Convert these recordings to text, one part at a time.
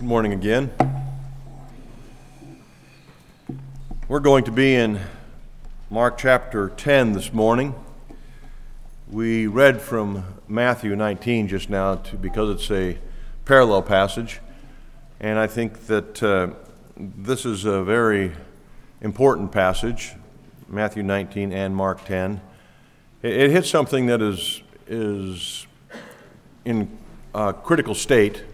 Good morning again. We're going to be in Mark chapter 10 this morning. We read from Matthew 19 just now to, because it's a parallel passage, and I think that uh, this is a very important passage, Matthew 19 and Mark 10. It, it hits something that is, is in a critical state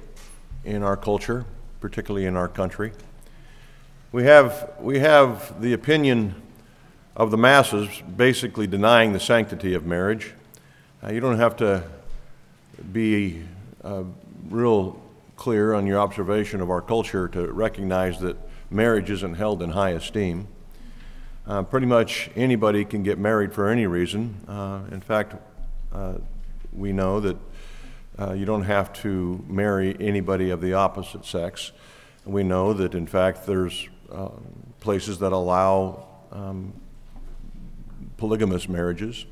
in our culture, particularly in our country. We have, we have the opinion of the masses basically denying the sanctity of marriage. Uh, you don't have to be uh, real clear on your observation of our culture to recognize that marriage isn't held in high esteem. Uh, pretty much anybody can get married for any reason. Uh, in fact, uh, we know that uh, you don't have to marry anybody of the opposite sex. We know that, in fact, there's uh, places that allow um, polygamous marriages,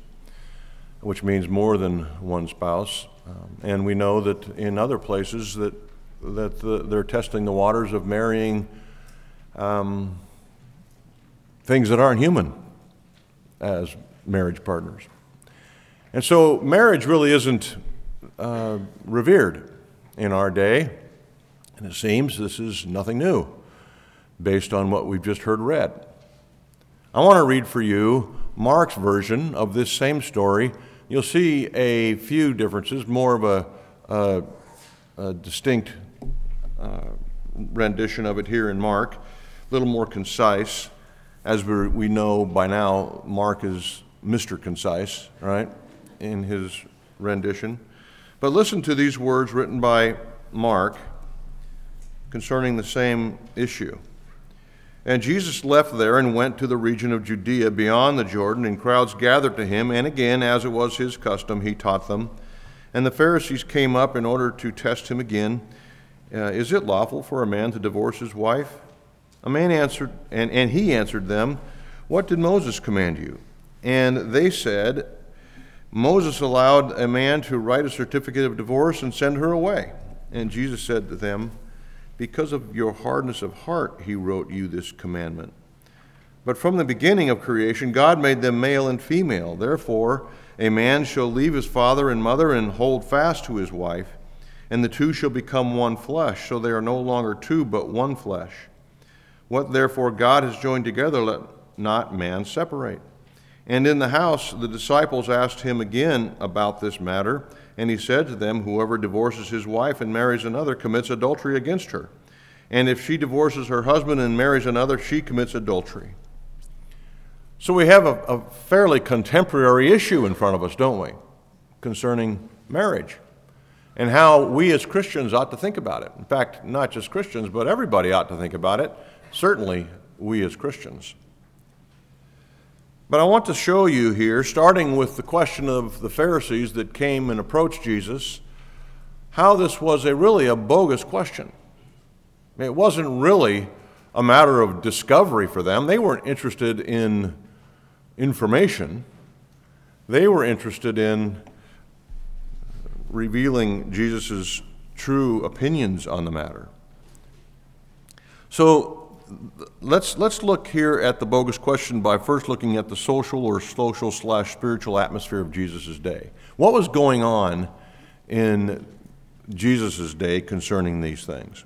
which means more than one spouse. Um, and we know that in other places that, that the, they're testing the waters of marrying um, things that aren't human as marriage partners. And so marriage really isn't uh, revered in our day. And it seems this is nothing new based on what we've just heard read. I want to read for you Mark's version of this same story. You'll see a few differences, more of a, a, a distinct uh, rendition of it here in Mark, a little more concise. As we know by now, Mark is Mr. Concise, right, in his rendition. But listen to these words written by Mark concerning the same issue. And Jesus left there and went to the region of Judea beyond the Jordan, and crowds gathered to him. And again, as it was his custom, he taught them. And the Pharisees came up in order to test him again. Uh, is it lawful for a man to divorce his wife? A man answered, and, and he answered them, What did Moses command you? And they said, Moses allowed a man to write a certificate of divorce and send her away. And Jesus said to them, Because of your hardness of heart, he wrote you this commandment. But from the beginning of creation, God made them male and female. Therefore, a man shall leave his father and mother and hold fast to his wife, and the two shall become one flesh. So they are no longer two, but one flesh. What therefore God has joined together, let not man separate. And in the house, the disciples asked him again about this matter, and he said to them, Whoever divorces his wife and marries another commits adultery against her. And if she divorces her husband and marries another, she commits adultery. So we have a, a fairly contemporary issue in front of us, don't we, concerning marriage and how we as Christians ought to think about it. In fact, not just Christians, but everybody ought to think about it. Certainly, we as Christians. But I want to show you here, starting with the question of the Pharisees that came and approached Jesus, how this was a really a bogus question. It wasn't really a matter of discovery for them. They weren't interested in information. They were interested in revealing Jesus' true opinions on the matter. So let's let's look here at the bogus question by first looking at the social or social slash spiritual atmosphere of Jesus' day. What was going on in Jesus' day concerning these things?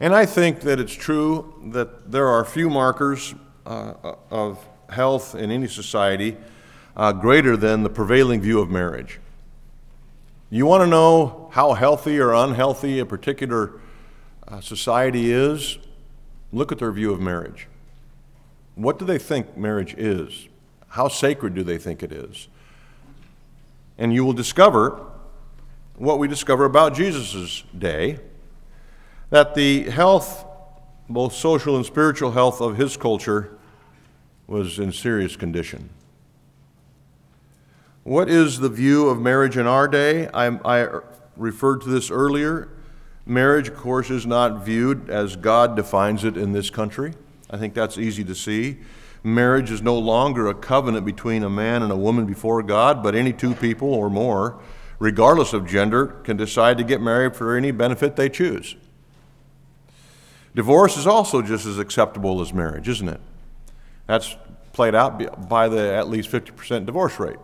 And I think that it's true that there are few markers uh, of health in any society uh, greater than the prevailing view of marriage. You want to know how healthy or unhealthy a particular uh, society is? Look at their view of marriage. What do they think marriage is? How sacred do they think it is? And you will discover what we discover about Jesus' day that the health, both social and spiritual health of his culture, was in serious condition. What is the view of marriage in our day? I, I referred to this earlier. Marriage, of course, is not viewed as God defines it in this country. I think that's easy to see. Marriage is no longer a covenant between a man and a woman before God, but any two people or more, regardless of gender, can decide to get married for any benefit they choose. Divorce is also just as acceptable as marriage, isn't it? That's played out by the at least 50% divorce rate.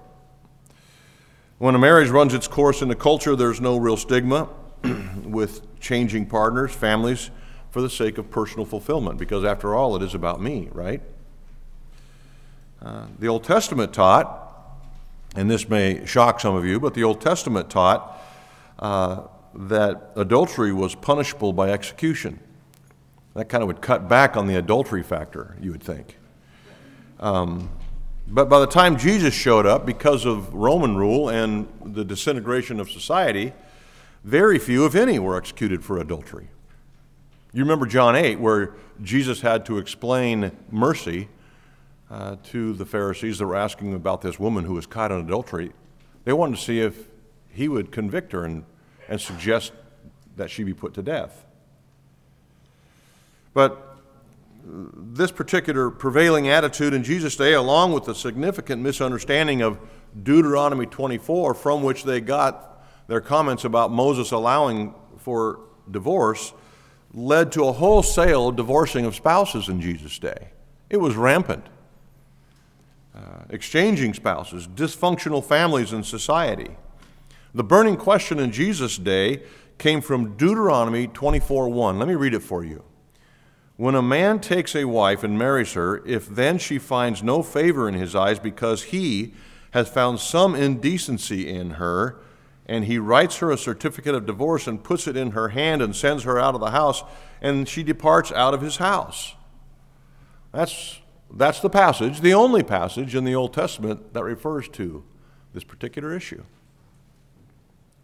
When a marriage runs its course in the culture, there's no real stigma with changing partners, families, for the sake of personal fulfillment, because after all, it is about me, right? Uh, the Old Testament taught, and this may shock some of you, but the Old Testament taught uh, that adultery was punishable by execution. That kind of would cut back on the adultery factor, you would think. Um, but by the time Jesus showed up, because of Roman rule and the disintegration of society, very few, if any, were executed for adultery. You remember John 8, where Jesus had to explain mercy uh, to the Pharisees that were asking about this woman who was caught in adultery. They wanted to see if he would convict her and, and suggest that she be put to death. But this particular prevailing attitude in Jesus' day, along with the significant misunderstanding of Deuteronomy 24, from which they got their comments about Moses allowing for divorce, led to a wholesale divorcing of spouses in Jesus' day. It was rampant. Uh, exchanging spouses, dysfunctional families in society. The burning question in Jesus' day came from Deuteronomy 24:1. Let me read it for you. When a man takes a wife and marries her, if then she finds no favor in his eyes because he has found some indecency in her, and he writes her a certificate of divorce and puts it in her hand and sends her out of the house, and she departs out of his house. That's that's the passage, the only passage in the Old Testament that refers to this particular issue.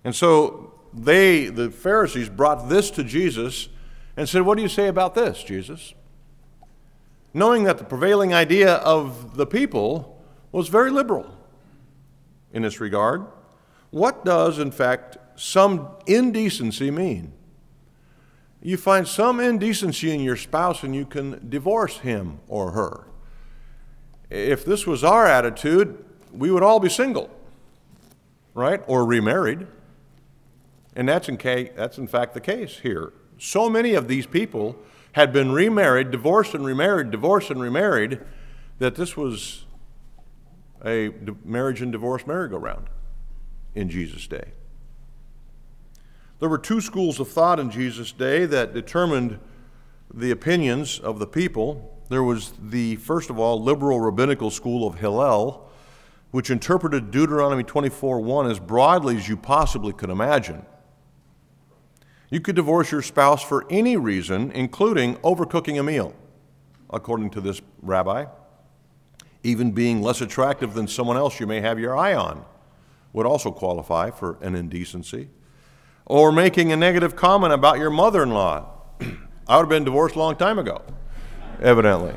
And so they, the Pharisees, brought this to Jesus and said, What do you say about this, Jesus? Knowing that the prevailing idea of the people was very liberal in this regard. What does, in fact, some indecency mean? You find some indecency in your spouse and you can divorce him or her. If this was our attitude, we would all be single, right? Or remarried. And that's in, case, that's in fact the case here. So many of these people had been remarried, divorced and remarried, divorced and remarried, that this was a marriage and divorce merry-go-round in Jesus' day. There were two schools of thought in Jesus' day that determined the opinions of the people there was the, first of all, liberal rabbinical school of Hillel, which interpreted Deuteronomy 24:1 as broadly as you possibly could imagine. You could divorce your spouse for any reason, including overcooking a meal, according to this rabbi. Even being less attractive than someone else you may have your eye on would also qualify for an indecency. Or making a negative comment about your mother in law. I would have been divorced a long time ago evidently.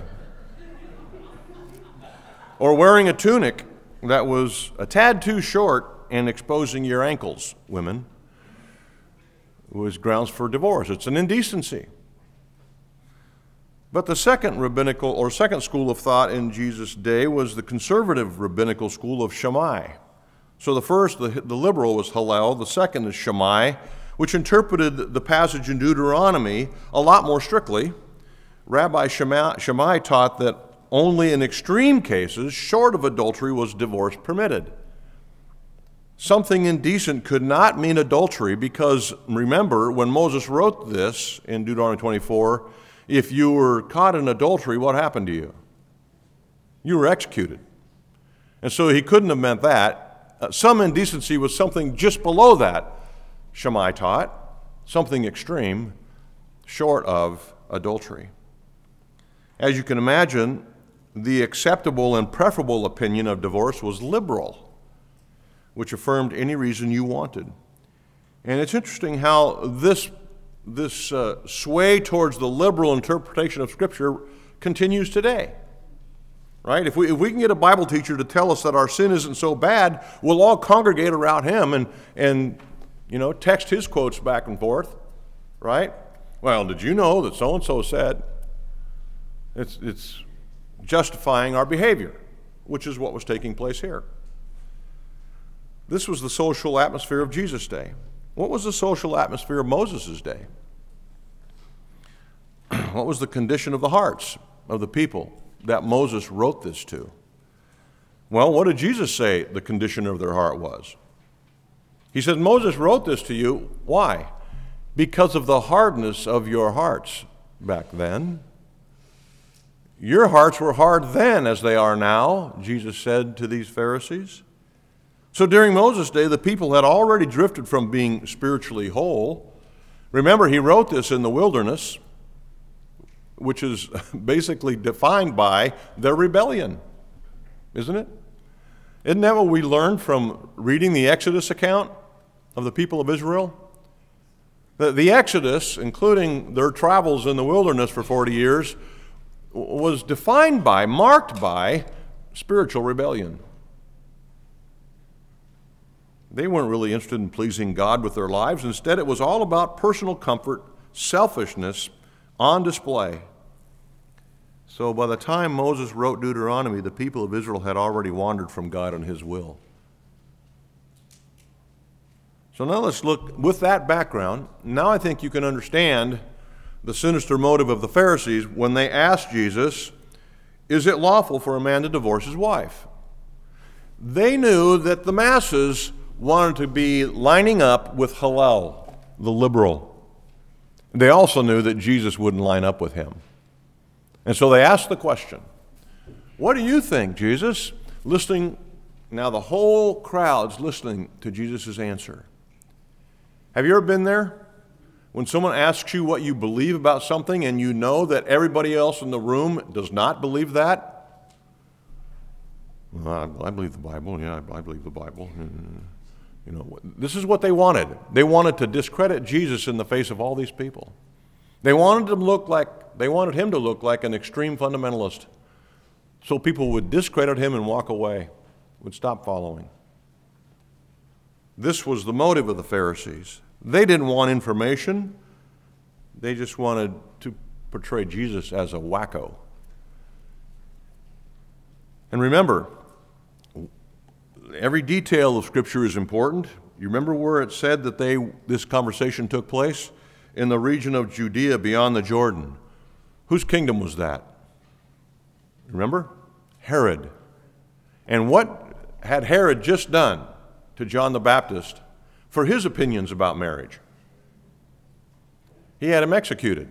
Or wearing a tunic that was a tad too short and exposing your ankles, women, was grounds for divorce. It's an indecency. But the second rabbinical or second school of thought in Jesus' day was the conservative rabbinical school of Shammai. So the first, the, the liberal, was Hillel. The second is Shammai, which interpreted the passage in Deuteronomy a lot more strictly Rabbi Shammai taught that only in extreme cases, short of adultery, was divorce permitted. Something indecent could not mean adultery because remember, when Moses wrote this in Deuteronomy 24, if you were caught in adultery, what happened to you? You were executed. And so he couldn't have meant that. Uh, some indecency was something just below that, Shammai taught, something extreme, short of adultery. As you can imagine, the acceptable and preferable opinion of divorce was liberal, which affirmed any reason you wanted. And it's interesting how this, this uh, sway towards the liberal interpretation of Scripture continues today. Right? If we, if we can get a Bible teacher to tell us that our sin isn't so bad, we'll all congregate around him and, and you know, text his quotes back and forth. Right? Well, did you know that so and so said? It's, it's justifying our behavior, which is what was taking place here. This was the social atmosphere of Jesus' day. What was the social atmosphere of Moses' day? what was the condition of the hearts of the people that Moses wrote this to? Well, what did Jesus say the condition of their heart was? He said, Moses wrote this to you. Why? Because of the hardness of your hearts back then. Your hearts were hard then as they are now, Jesus said to these Pharisees. So during Moses' day, the people had already drifted from being spiritually whole. Remember, he wrote this in the wilderness, which is basically defined by their rebellion, isn't it? Isn't that what we learned from reading the Exodus account of the people of Israel? The, the Exodus, including their travels in the wilderness for 40 years, was defined by, marked by, spiritual rebellion. They weren't really interested in pleasing God with their lives. Instead, it was all about personal comfort, selfishness on display. So by the time Moses wrote Deuteronomy, the people of Israel had already wandered from God and his will. So now let's look with that background. Now I think you can understand the sinister motive of the Pharisees when they asked Jesus, Is it lawful for a man to divorce his wife? They knew that the masses wanted to be lining up with Hillel, the liberal. They also knew that Jesus wouldn't line up with him. And so they asked the question What do you think, Jesus? Listening, now the whole crowd's listening to Jesus' answer. Have you ever been there? When someone asks you what you believe about something and you know that everybody else in the room does not believe that? Well, I, believe the Bible. Yeah, I, believe the Bible. You know, this is what they wanted. They wanted to discredit Jesus in the face of all these people. They wanted him look like they wanted him to look like an extreme fundamentalist. So people would discredit him and walk away, would stop following. This was the motive of the Pharisees. They didn't want information, they just wanted to portray Jesus as a wacko. And remember, every detail of Scripture is important. You remember where it said that they, this conversation took place? In the region of Judea beyond the Jordan. Whose kingdom was that? Remember? Herod. And what had Herod just done to John the Baptist for his opinions about marriage. He had him executed,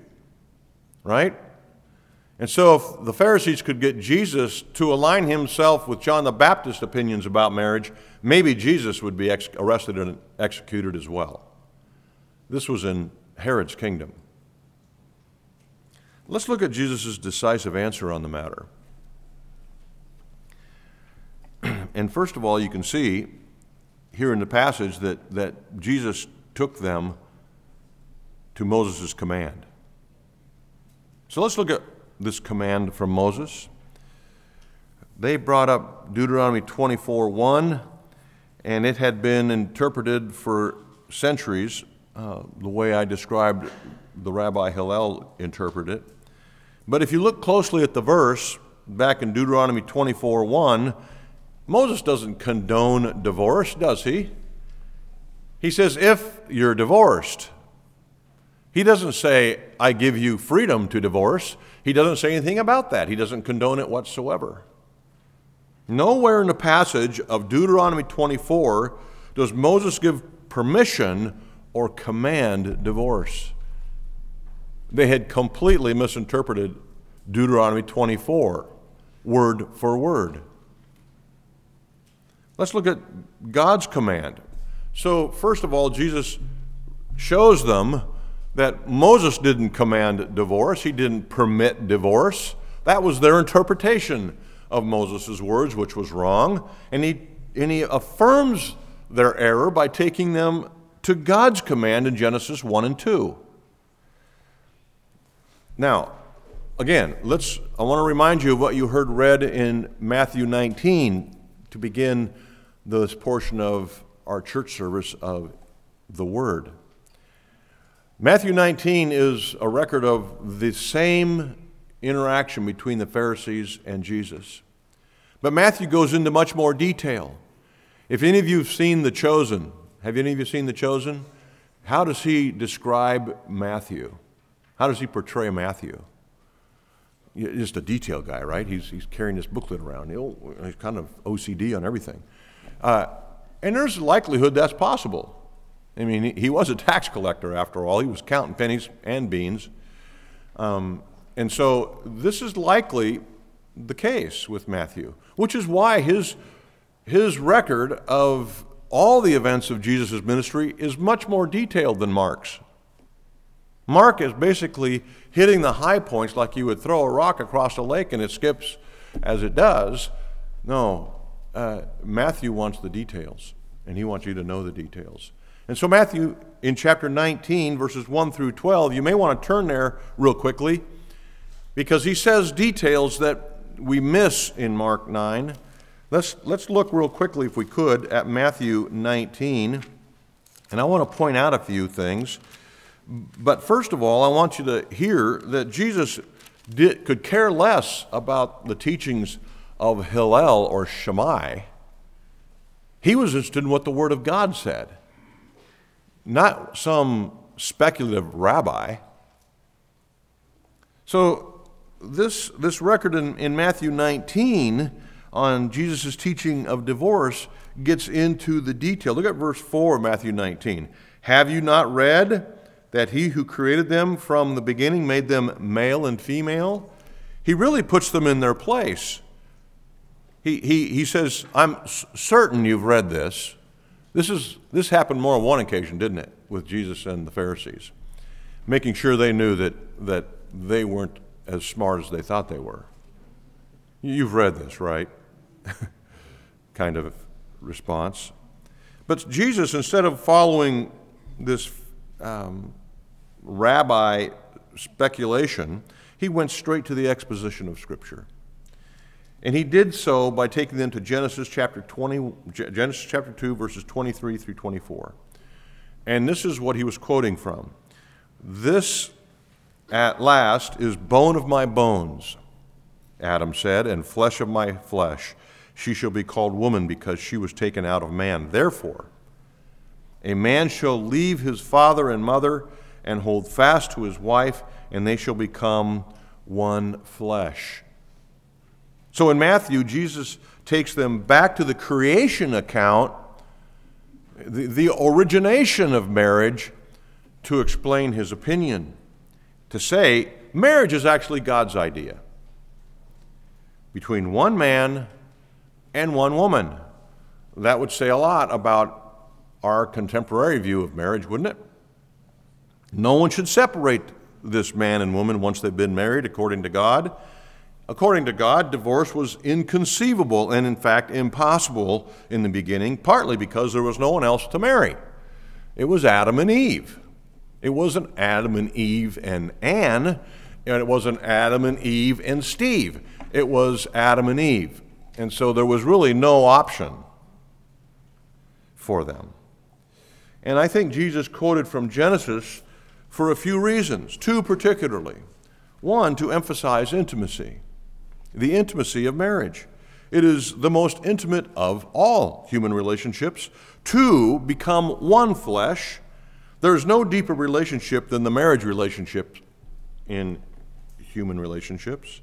right? And so, if the Pharisees could get Jesus to align himself with John the Baptist's opinions about marriage, maybe Jesus would be ex- arrested and executed as well. This was in Herod's kingdom. Let's look at Jesus' decisive answer on the matter. and first of all, you can see here in the passage that, that Jesus took them to Moses' command. So let's look at this command from Moses. They brought up Deuteronomy 24 1, and it had been interpreted for centuries uh, the way I described the Rabbi Hillel interpreted it. But if you look closely at the verse, back in Deuteronomy 24 1, Moses doesn't condone divorce, does he? He says, if you're divorced. He doesn't say, I give you freedom to divorce. He doesn't say anything about that. He doesn't condone it whatsoever. Nowhere in the passage of Deuteronomy 24 does Moses give permission or command divorce. They had completely misinterpreted Deuteronomy 24, word for word. Let's look at God's command. So, first of all, Jesus shows them that Moses didn't command divorce, he didn't permit divorce. That was their interpretation of Moses' words, which was wrong. And he, and he affirms their error by taking them to God's command in Genesis 1 and 2. Now, again, let's I want to remind you of what you heard read in Matthew 19 to begin this portion of our church service of the Word. Matthew 19 is a record of the same interaction between the Pharisees and Jesus. But Matthew goes into much more detail. If any of you have seen The Chosen, have any of you seen The Chosen? How does he describe Matthew? How does he portray Matthew? Just a detail guy, right? He's, he's carrying this booklet around. He's kind of OCD on everything. Uh, and there's a likelihood that's possible. I mean, he, was a tax collector after all. He was counting pennies and beans. Um, and so this is likely the case with Matthew, which is why his, his record of all the events of Jesus' ministry is much more detailed than Mark's. Mark is basically hitting the high points like you would throw a rock across a lake and it skips as it does. No, uh, Matthew wants the details, and he wants you to know the details. And so, Matthew, in chapter 19, verses 1 through 12, you may want to turn there real quickly because he says details that we miss in Mark 9. Let's, let's look real quickly, if we could, at Matthew 19. And I want to point out a few things. But first of all, I want you to hear that Jesus did, could care less about the teachings of Hillel or Shammai. He was interested in what the Word of God said not some speculative rabbi. So, this, this record in, in Matthew 19 on Jesus' teaching of divorce gets into the detail. Look at verse 4 of Matthew 19. Have you not read that he who created them from the beginning made them male and female? He really puts them in their place. He, he, he says, I'm certain you've read this. This, is, this happened more on one occasion, didn't it, with Jesus and the Pharisees, making sure they knew that, that they weren't as smart as they thought they were. You've read this, right? kind of response. But Jesus, instead of following this um, rabbi speculation, he went straight to the exposition of Scripture. And he did so by taking them to Genesis chapter 20, Genesis chapter 2, verses 23 through 24. And this is what he was quoting from. This at last is bone of my bones, Adam said, and flesh of my flesh. She shall be called woman because she was taken out of man. Therefore, a man shall leave his father and mother and hold fast to his wife, and they shall become one flesh. So in Matthew, Jesus takes them back to the creation account, the, the origination of marriage, to explain his opinion. To say, marriage is actually God's idea between one man and one woman. That would say a lot about our contemporary view of marriage, wouldn't it? No one should separate this man and woman once they've been married, according to God. According to God, divorce was inconceivable and, in fact, impossible in the beginning, partly because there was no one else to marry. It was Adam and Eve. It wasn't Adam and Eve and Anne, and it wasn't Adam and Eve and Steve. It was Adam and Eve. And so there was really no option for them. And I think Jesus quoted from Genesis for a few reasons, two particularly. One, to emphasize intimacy the intimacy of marriage. It is the most intimate of all human relationships. Two become one flesh. There's no deeper relationship than the marriage relationship in human relationships.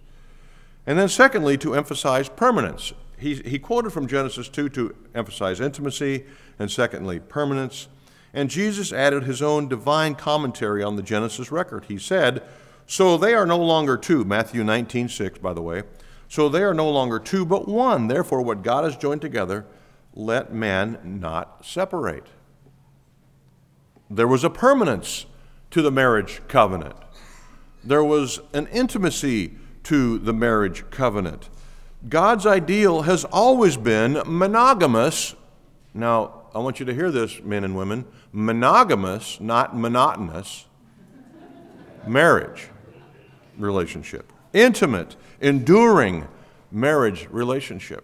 And then, secondly, to emphasize permanence. He, he quoted from Genesis 2 to emphasize intimacy, and secondly, permanence. And Jesus added his own divine commentary on the Genesis record. He said, So they are no longer two, Matthew 19 6, by the way. So they are no longer two, but one. Therefore, what God has joined together, let man not separate. There was a permanence to the marriage covenant, there was an intimacy to the marriage covenant. God's ideal has always been monogamous. Now, I want you to hear this, men and women monogamous, not monotonous, marriage relationship. Intimate, enduring marriage relationship.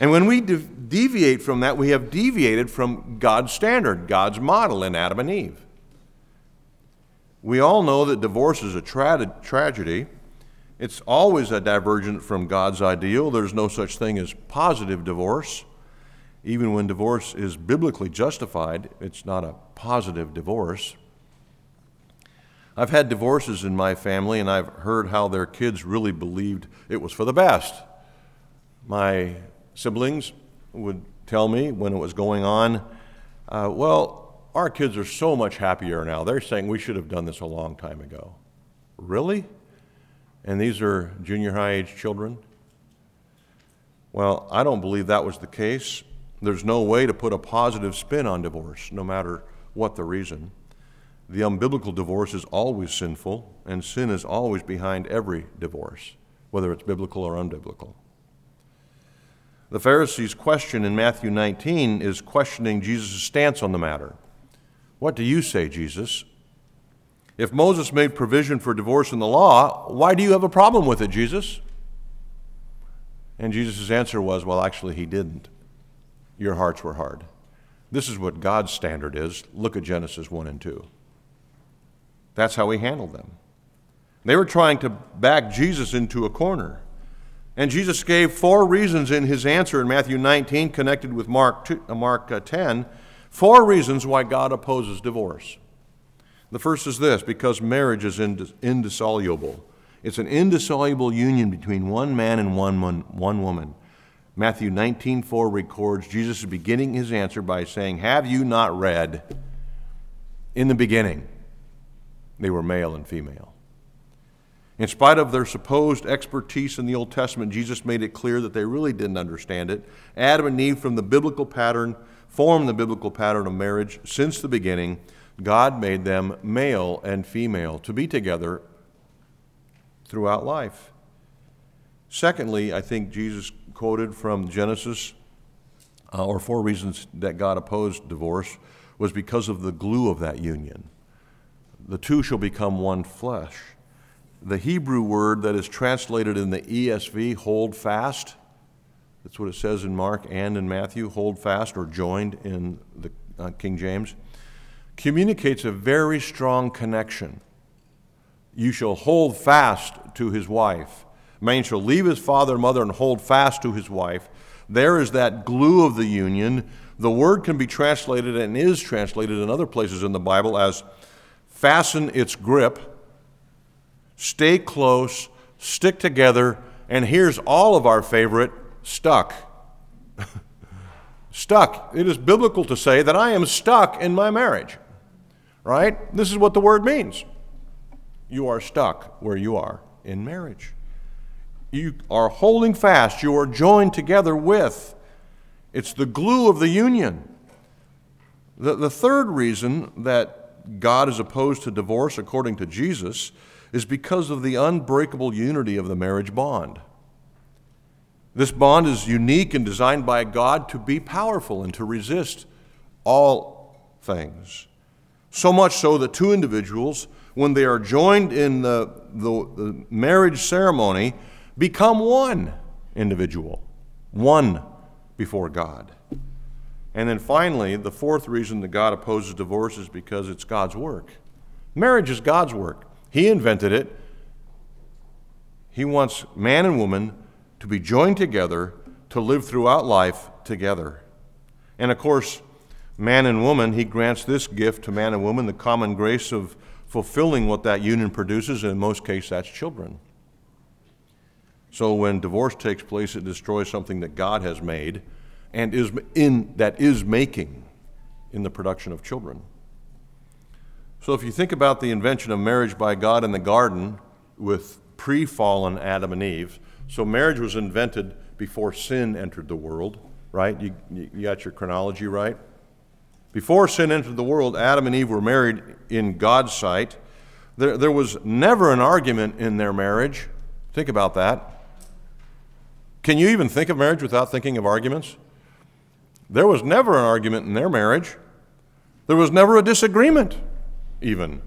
And when we de- deviate from that, we have deviated from God's standard, God's model in Adam and Eve. We all know that divorce is a tra- tragedy. It's always a divergent from God's ideal. There's no such thing as positive divorce. Even when divorce is biblically justified, it's not a positive divorce. I've had divorces in my family, and I've heard how their kids really believed it was for the best. My siblings would tell me when it was going on, uh, well, our kids are so much happier now. They're saying we should have done this a long time ago. Really? And these are junior high age children? Well, I don't believe that was the case. There's no way to put a positive spin on divorce, no matter what the reason. The unbiblical divorce is always sinful, and sin is always behind every divorce, whether it's biblical or unbiblical. The Pharisees' question in Matthew 19 is questioning Jesus' stance on the matter. What do you say, Jesus? If Moses made provision for divorce in the law, why do you have a problem with it, Jesus? And Jesus' answer was, Well, actually, he didn't. Your hearts were hard. This is what God's standard is. Look at Genesis 1 and 2. That's how he handled them. They were trying to back Jesus into a corner. And Jesus gave four reasons in his answer in Matthew 19, connected with Mark, 2, uh, Mark uh, 10, four reasons why God opposes divorce. The first is this because marriage is indissoluble. It's an indissoluble union between one man and one, one woman. Matthew 19:4 records Jesus is beginning his answer by saying, "Have you not read in the beginning they were male and female?" In spite of their supposed expertise in the Old Testament, Jesus made it clear that they really didn't understand it. Adam and Eve, from the biblical pattern, formed the biblical pattern of marriage since the beginning. God made them male and female to be together throughout life. Secondly, I think Jesus quoted from Genesis, uh, or four reasons that God opposed divorce, was because of the glue of that union. The two shall become one flesh the Hebrew word that is translated in the ESV, hold fast, that's what it says in Mark and in Matthew, hold fast or joined in the uh, King James, communicates a very strong connection. You shall hold fast to his wife. Man shall leave his father and mother and hold fast to his wife. There is that glue of the union. The word can be translated and is translated in other places in the Bible as fasten its grip stay close, stick together, and here's all of our favorite stuck. stuck. It is biblical to say that I am stuck in my marriage, right? This is what the word means. You are stuck where you are in marriage. You are holding fast, you are joined together with. It's the glue of the union. The, the third reason that God is opposed to divorce, according to Jesus, is because of the unbreakable unity of the marriage bond. This bond is unique and designed by God to be powerful and to resist all things. So much so that two individuals, when they are joined in the, the, the marriage ceremony, become one individual, one before God. And then finally, the fourth reason that God opposes divorce is because it's God's work. Marriage is God's work. He invented it. He wants man and woman to be joined together to live throughout life together. And of course, man and woman, he grants this gift to man and woman the common grace of fulfilling what that union produces, and in most cases, that's children. So when divorce takes place, it destroys something that God has made and is in that is making in the production of children. So, if you think about the invention of marriage by God in the garden with pre fallen Adam and Eve, so marriage was invented before sin entered the world, right? You, you got your chronology right? Before sin entered the world, Adam and Eve were married in God's sight. There, there was never an argument in their marriage. Think about that. Can you even think of marriage without thinking of arguments? There was never an argument in their marriage. There was never a disagreement even.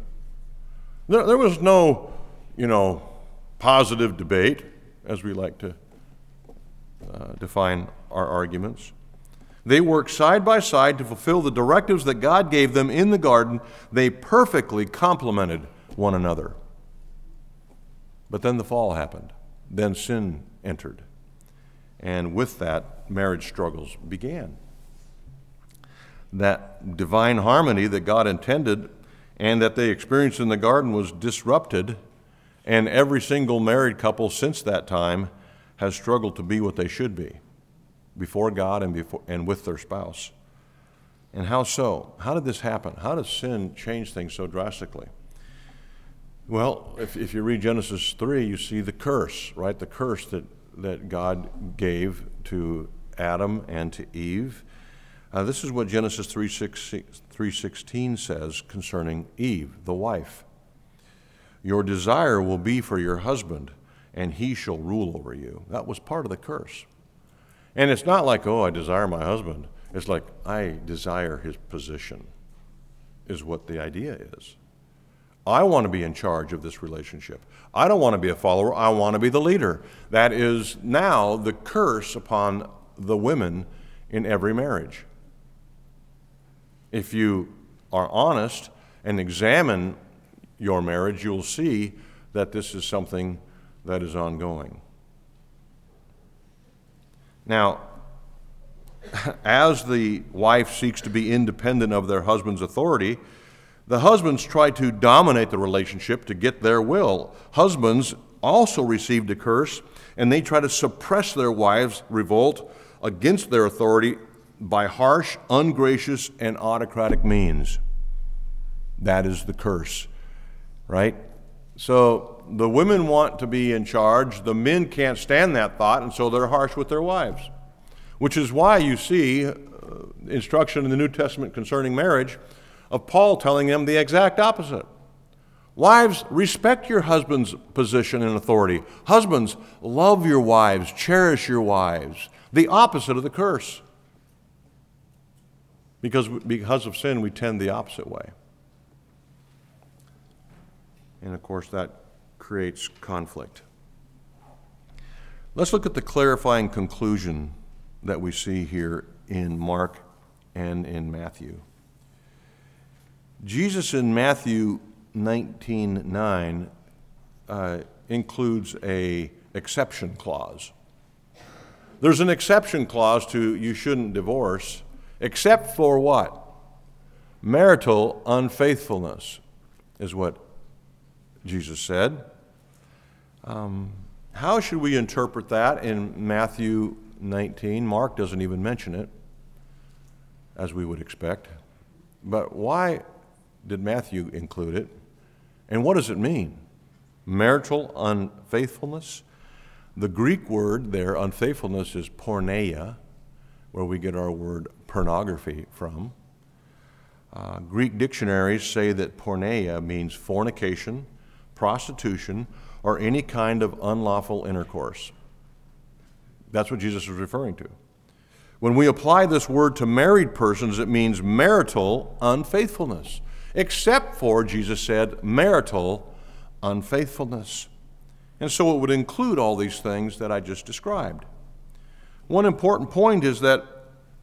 There, there was no, you know, positive debate, as we like to uh, define our arguments. They worked side by side to fulfill the directives that God gave them in the garden. They perfectly complemented one another. But then the fall happened. Then sin entered. And with that, marriage struggles began. That divine harmony that God intended and that they experienced in the garden was disrupted, and every single married couple since that time has struggled to be what they should be before God and, before, and with their spouse. And how so? How did this happen? How does sin change things so drastically? Well, if, if you read Genesis 3, you see the curse, right? The curse that, that God gave to Adam and to Eve. Uh, this is what Genesis 3.16 says concerning Eve, the wife. Your desire will be for your husband, and he shall rule over you. That was part of the curse. And it's not like, oh, I desire my husband. It's like, I desire his position, is what the idea is. I want to be in charge of this relationship. I don't want to be a follower. I want to be the leader. That is now the curse upon the women in every marriage. If you are honest and examine your marriage, you'll see that this is something that is ongoing. Now, as the wife seeks to be independent of their husband's authority, the husbands try to dominate the relationship to get their will. Husbands also received a curse, and they try to suppress their wives' revolt against their authority by harsh, ungracious, and autocratic means. That is the curse, right? So the women want to be in charge. The men can't stand that thought, and so they're harsh with their wives. Which is why you see uh, instruction in the New Testament concerning marriage of Paul telling them the exact opposite. Wives, respect your husband's position and authority. Husbands, love your wives, cherish your wives. The opposite of the curse. Because, because of sin, we tend the opposite way. And of course, that creates conflict. Let's look at the clarifying conclusion that we see here in Mark and in Matthew. Jesus in Matthew 19 9 uh, includes a exception clause. There's an exception clause to you shouldn't divorce, except for what? Marital unfaithfulness, is what Jesus said. Um, how should we interpret that in Matthew 19? Mark doesn't even mention it, as we would expect. But why did Matthew include it? And what does it mean? Marital unfaithfulness? The Greek word there, unfaithfulness, is porneia, where we get our word pornography from. Uh, Greek dictionaries say that porneia means fornication, prostitution, or any kind of unlawful intercourse. That's what Jesus is referring to. When we apply this word to married persons, it means marital unfaithfulness except for, Jesus said, marital unfaithfulness. And so it would include all these things that I just described. One important point is that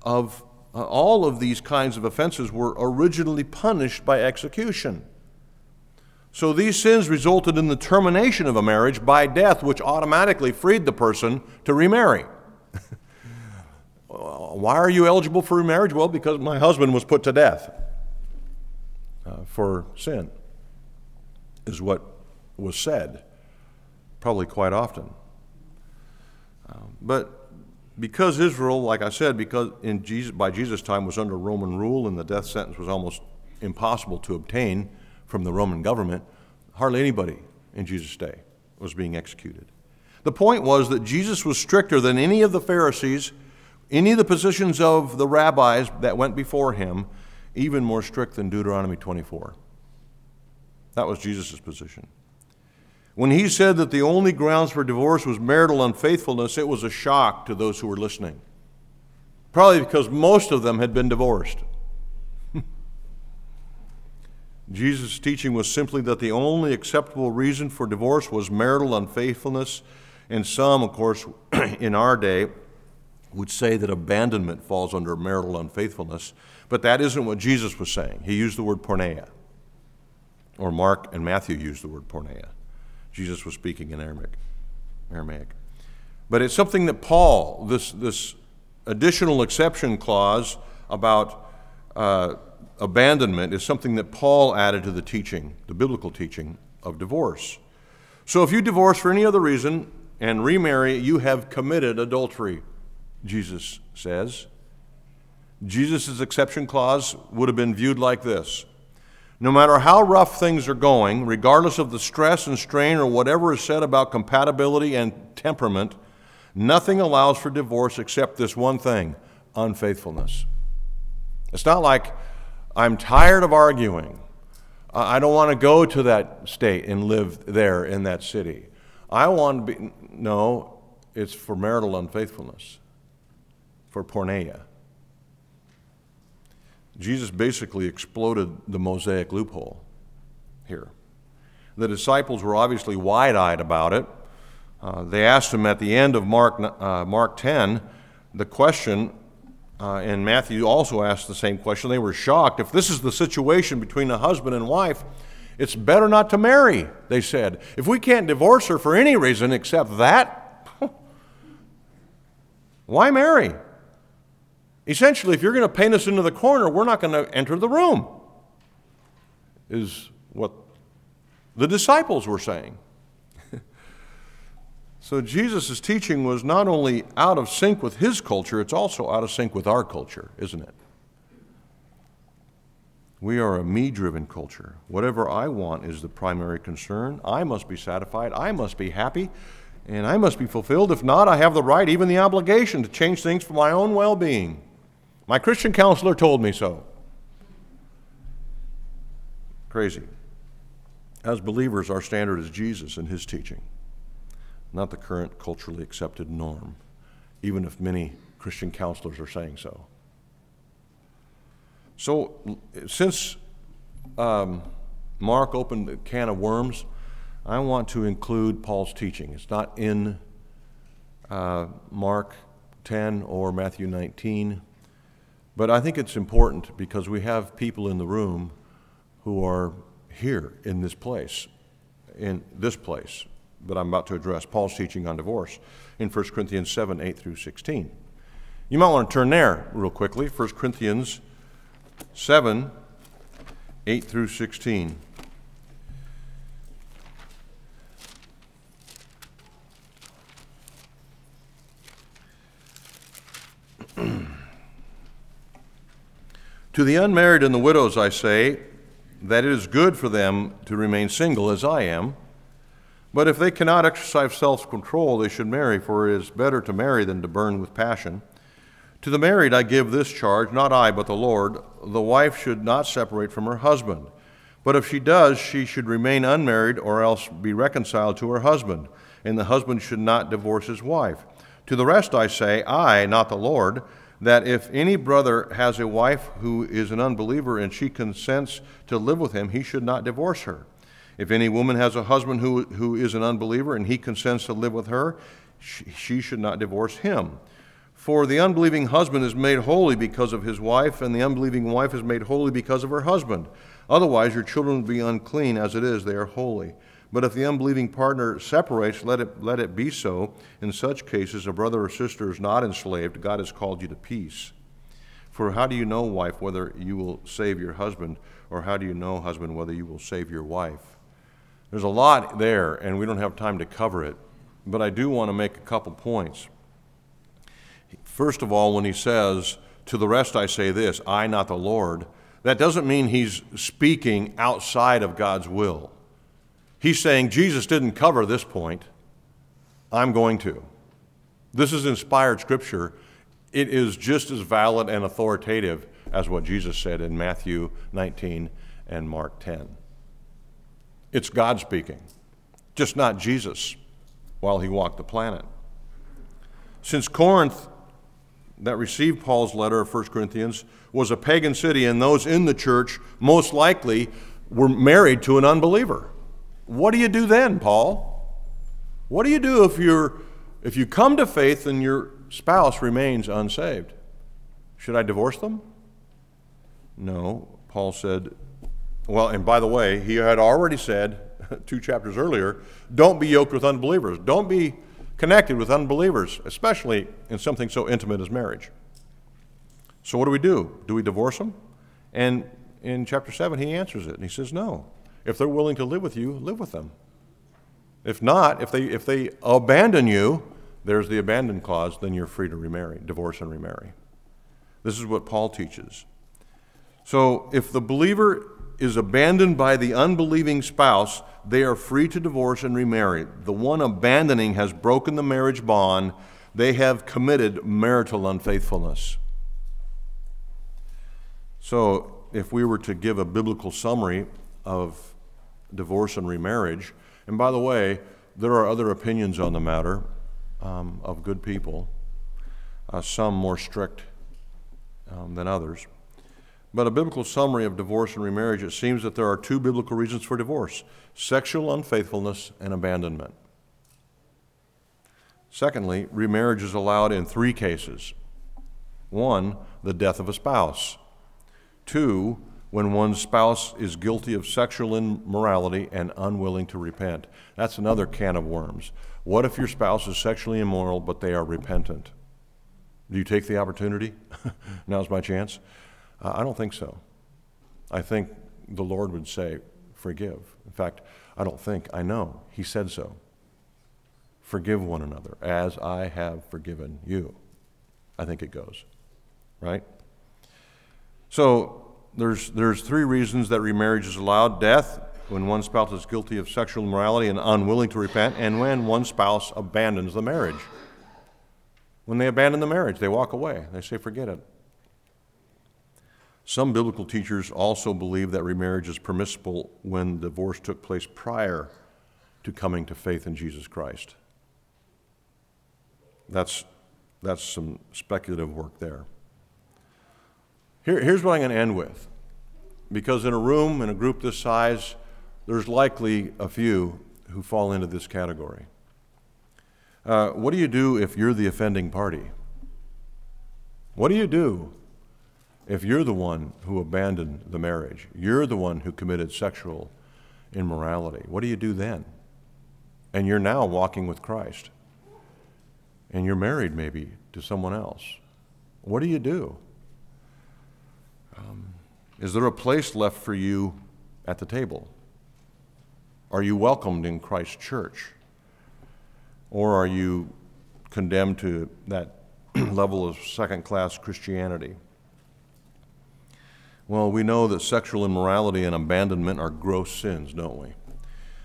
of uh, all of these kinds of offenses were originally punished by execution. So these sins resulted in the termination of a marriage by death, which automatically freed the person to remarry. Why are you eligible for remarriage? Well, because my husband was put to death uh, for sin, is what was said, probably quite often. Uh, but because Israel, like I said, because in Jesus, by Jesus' time was under Roman rule and the death sentence was almost impossible to obtain from the Roman government, hardly anybody in Jesus' day was being executed. The point was that Jesus was stricter than any of the Pharisees, any of the positions of the rabbis that went before him, even more strict than Deuteronomy 24. That was Jesus' position. When he said that the only grounds for divorce was marital unfaithfulness, it was a shock to those who were listening. Probably because most of them had been divorced. Jesus' teaching was simply that the only acceptable reason for divorce was marital unfaithfulness. And some, of course, in our day, would say that abandonment falls under marital unfaithfulness. But that isn't what Jesus was saying. He used the word porneia. Or Mark and Matthew used the word porneia. Jesus was speaking in Aramaic. Aramaic. But it's something that Paul, this, this additional exception clause about uh, abandonment is something that Paul added to the teaching, the biblical teaching of divorce. So if you divorce for any other reason and remarry, you have committed adultery, Jesus says. Jesus' exception clause would have been viewed like this No matter how rough things are going, regardless of the stress and strain or whatever is said about compatibility and temperament, nothing allows for divorce except this one thing unfaithfulness. It's not like I'm tired of arguing. I don't want to go to that state and live there in that city. I want to be, no, it's for marital unfaithfulness, for porneia. Jesus basically exploded the Mosaic loophole here. The disciples were obviously wide eyed about it. Uh, they asked him at the end of Mark, uh, Mark 10 the question, uh, and Matthew also asked the same question. They were shocked. If this is the situation between a husband and wife, it's better not to marry, they said. If we can't divorce her for any reason except that, why marry? Essentially, if you're going to paint us into the corner, we're not going to enter the room, is what the disciples were saying. so Jesus' teaching was not only out of sync with his culture, it's also out of sync with our culture, isn't it? We are a me driven culture. Whatever I want is the primary concern. I must be satisfied. I must be happy. And I must be fulfilled. If not, I have the right, even the obligation, to change things for my own well being. My Christian counselor told me so. Crazy. As believers, our standard is Jesus and his teaching, not the current culturally accepted norm, even if many Christian counselors are saying so. So, since um, Mark opened a can of worms, I want to include Paul's teaching. It's not in uh, Mark 10 or Matthew 19, but I think it's important because we have people in the room who are here in this place, in this place that I'm about to address, Paul's teaching on divorce in 1 Corinthians 7 8 through 16. You might want to turn there real quickly, 1 Corinthians 7 8 through 16. To the unmarried and the widows, I say that it is good for them to remain single as I am. But if they cannot exercise self control, they should marry, for it is better to marry than to burn with passion. To the married I give this charge, not I, but the Lord. The wife should not separate from her husband. But if she does, she should remain unmarried or else be reconciled to her husband, and the husband should not divorce his wife. To the rest I say, I, not the Lord, that if any brother has a wife who is an unbeliever and she consents to live with him, he should not divorce her. If any woman has a husband who, who is an unbeliever and he consents to live with her, she, she should not divorce him. For the unbelieving husband is made holy because of his wife, and the unbelieving wife is made holy because of her husband. Otherwise, your children would be unclean. As it is, they are holy. But if the unbelieving partner separates, let it, let it be so. In such cases, a brother or sister is not enslaved. God has called you to peace. For how do you know, wife, whether you will save your husband, or how do you know, husband, whether you will save your wife? There's a lot there, and we don't have time to cover it. But I do want to make a couple points. First of all, when he says, To the rest I say this, I, not the Lord, that doesn't mean he's speaking outside of God's will. He's saying, Jesus didn't cover this point. I'm going to. This is inspired scripture. It is just as valid and authoritative as what Jesus said in Matthew 19 and Mark 10. It's God speaking, just not Jesus while he walked the planet. Since Corinth that received Paul's letter of 1 Corinthians was a pagan city, and those in the church most likely were married to an unbeliever. What do you do then, Paul? What do you do if you're if you come to faith and your spouse remains unsaved? Should I divorce them? No. Paul said, well, and by the way, he had already said two chapters earlier, don't be yoked with unbelievers. Don't be connected with unbelievers, especially in something so intimate as marriage. So, what do we do? Do we divorce them? And in chapter 7, he answers it. And he says, No. If they're willing to live with you, live with them. If not, if they, if they abandon you, there's the abandon clause, then you're free to remarry, divorce and remarry. This is what Paul teaches. So if the believer is abandoned by the unbelieving spouse, they are free to divorce and remarry. The one abandoning has broken the marriage bond, they have committed marital unfaithfulness. So, if we were to give a biblical summary of divorce and remarriage, and by the way, there are other opinions on the matter um, of good people, uh, some more strict um, than others. But a biblical summary of divorce and remarriage, it seems that there are two biblical reasons for divorce sexual unfaithfulness and abandonment. Secondly, remarriage is allowed in three cases one, the death of a spouse, two, when one's spouse is guilty of sexual immorality and unwilling to repent. That's another can of worms. What if your spouse is sexually immoral but they are repentant? Do you take the opportunity? Now's my chance. Uh, I don't think so. I think the Lord would say, forgive. In fact, I don't think, I know. He said so. Forgive one another as I have forgiven you. I think it goes, right? So there's, there's three reasons that remarriage is allowed death, when one spouse is guilty of sexual immorality and unwilling to repent, and when one spouse abandons the marriage. When they abandon the marriage, they walk away. They say, forget it. Some biblical teachers also believe that remarriage is permissible when divorce took place prior to coming to faith in Jesus Christ. That's, that's some speculative work there. Here, here's what I'm going to end with. Because in a room, in a group this size, there's likely a few who fall into this category. Uh, what do you do if you're the offending party? What do you do if you're the one who abandoned the marriage? You're the one who committed sexual immorality. What do you do then? And you're now walking with Christ. And you're married maybe to someone else. What do you do? Um, is there a place left for you at the table? Are you welcomed in Christ's church? Or are you condemned to that level of second class Christianity? Well, we know that sexual immorality and abandonment are gross sins, don't we?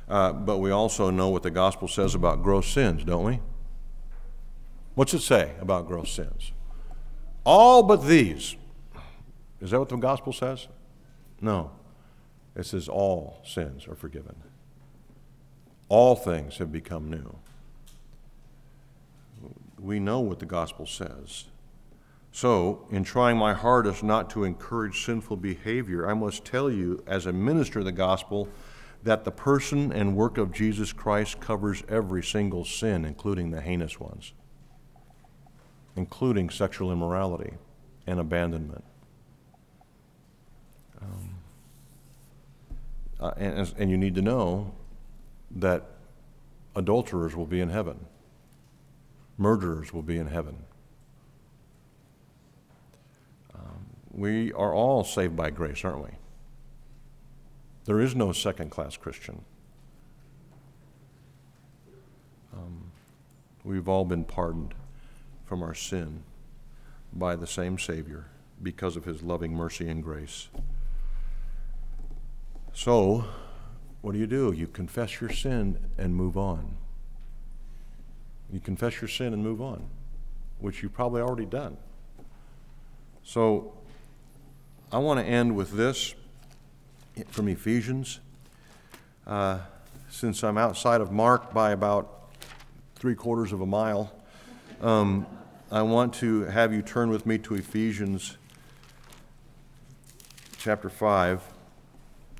Uh, but we also know what the gospel says about gross sins, don't we? What's it say about gross sins? All but these. Is that what the gospel says? No. It says all sins are forgiven. All things have become new. We know what the gospel says. So, in trying my hardest not to encourage sinful behavior, I must tell you, as a minister of the gospel, that the person and work of Jesus Christ covers every single sin, including the heinous ones, including sexual immorality and abandonment. Um, uh, and, and you need to know that adulterers will be in heaven, murderers will be in heaven. Um, we are all saved by grace, aren't we? There is no second class Christian. Um, we've all been pardoned from our sin by the same Savior because of his loving mercy and grace. So, what do you do? You confess your sin and move on. You confess your sin and move on, which you've probably already done. So, I want to end with this from Ephesians. Uh, since I'm outside of Mark by about three quarters of a mile, um, I want to have you turn with me to Ephesians chapter 5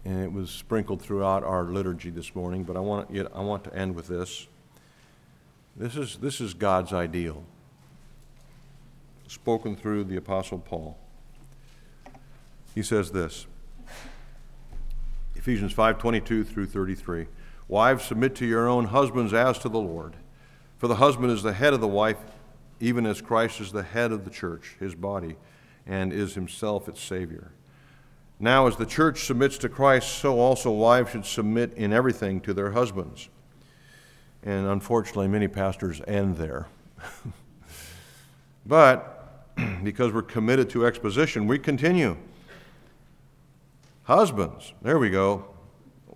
and it was sprinkled throughout our liturgy this morning, but I want, yet, I want to end with this. This is, this is God's ideal, spoken through the Apostle Paul. He says this Ephesians 5:22 through 33. Wives, submit to your own husbands as to the Lord. For the husband is the head of the wife, even as Christ is the head of the church, his body, and is himself its Savior. Now, as the church submits to Christ, so also wives should submit in everything to their husbands. And unfortunately, many pastors end there. but because we're committed to exposition, we continue. Husbands, there we go.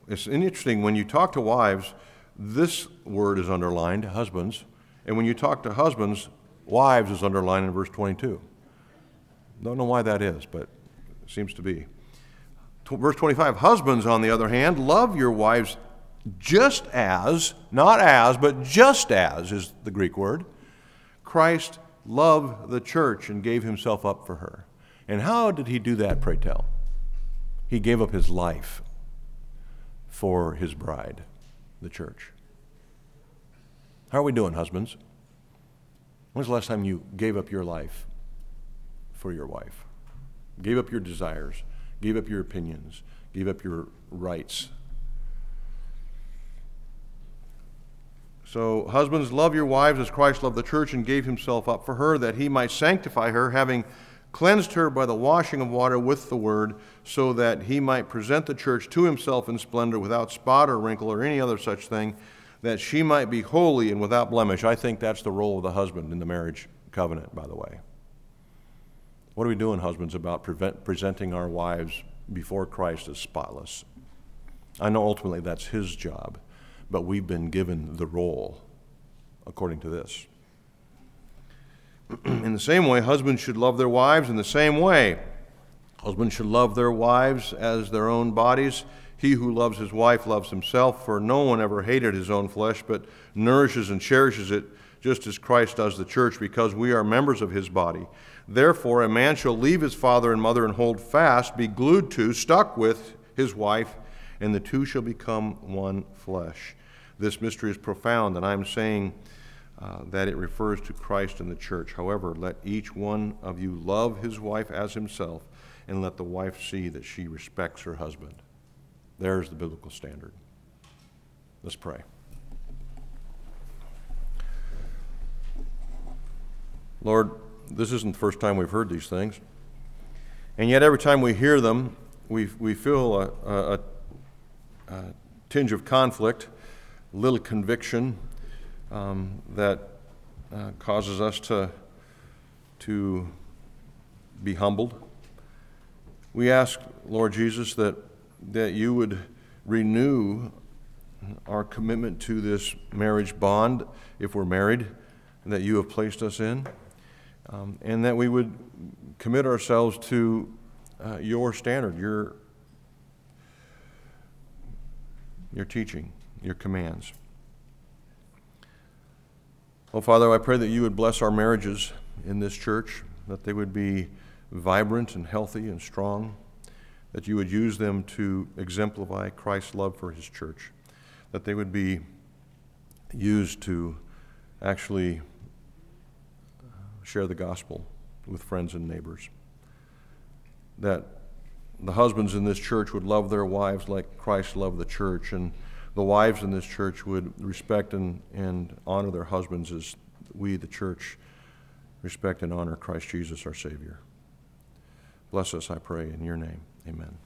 It's interesting when you talk to wives, this word is underlined, husbands. And when you talk to husbands, wives is underlined in verse 22. Don't know why that is, but it seems to be. Verse 25 Husbands, on the other hand, love your wives just as, not as, but just as is the Greek word. Christ loved the church and gave himself up for her. And how did he do that, pray tell? He gave up his life for his bride, the church. How are we doing, husbands? When's the last time you gave up your life for your wife? Gave up your desires, gave up your opinions, gave up your rights. So, husbands, love your wives as Christ loved the church and gave himself up for her, that he might sanctify her, having cleansed her by the washing of water with the word, so that he might present the church to himself in splendor, without spot or wrinkle or any other such thing, that she might be holy and without blemish. I think that's the role of the husband in the marriage covenant, by the way. What are we doing, husbands, about prevent, presenting our wives before Christ as spotless? I know ultimately that's his job, but we've been given the role according to this. in the same way, husbands should love their wives in the same way. Husbands should love their wives as their own bodies. He who loves his wife loves himself, for no one ever hated his own flesh, but nourishes and cherishes it, just as Christ does the church, because we are members of his body. Therefore, a man shall leave his father and mother and hold fast, be glued to, stuck with his wife, and the two shall become one flesh. This mystery is profound, and I'm saying uh, that it refers to Christ and the church. However, let each one of you love his wife as himself, and let the wife see that she respects her husband. There's the biblical standard. Let's pray. Lord, this isn't the first time we've heard these things. And yet, every time we hear them, we, we feel a, a, a tinge of conflict, a little conviction, um, that uh, causes us to, to be humbled. We ask, Lord Jesus, that, that you would renew our commitment to this marriage bond if we're married that you have placed us in, um, and that we would commit ourselves to uh, your standard, your, your teaching, your commands. Oh, Father, I pray that you would bless our marriages in this church, that they would be vibrant and healthy and strong, that you would use them to exemplify Christ's love for his church, that they would be used to actually share the gospel with friends and neighbors, that the husbands in this church would love their wives like Christ loved the church, and the wives in this church would respect and, and honor their husbands as we, the church, respect and honor Christ Jesus, our Savior. Bless us, I pray, in your name. Amen.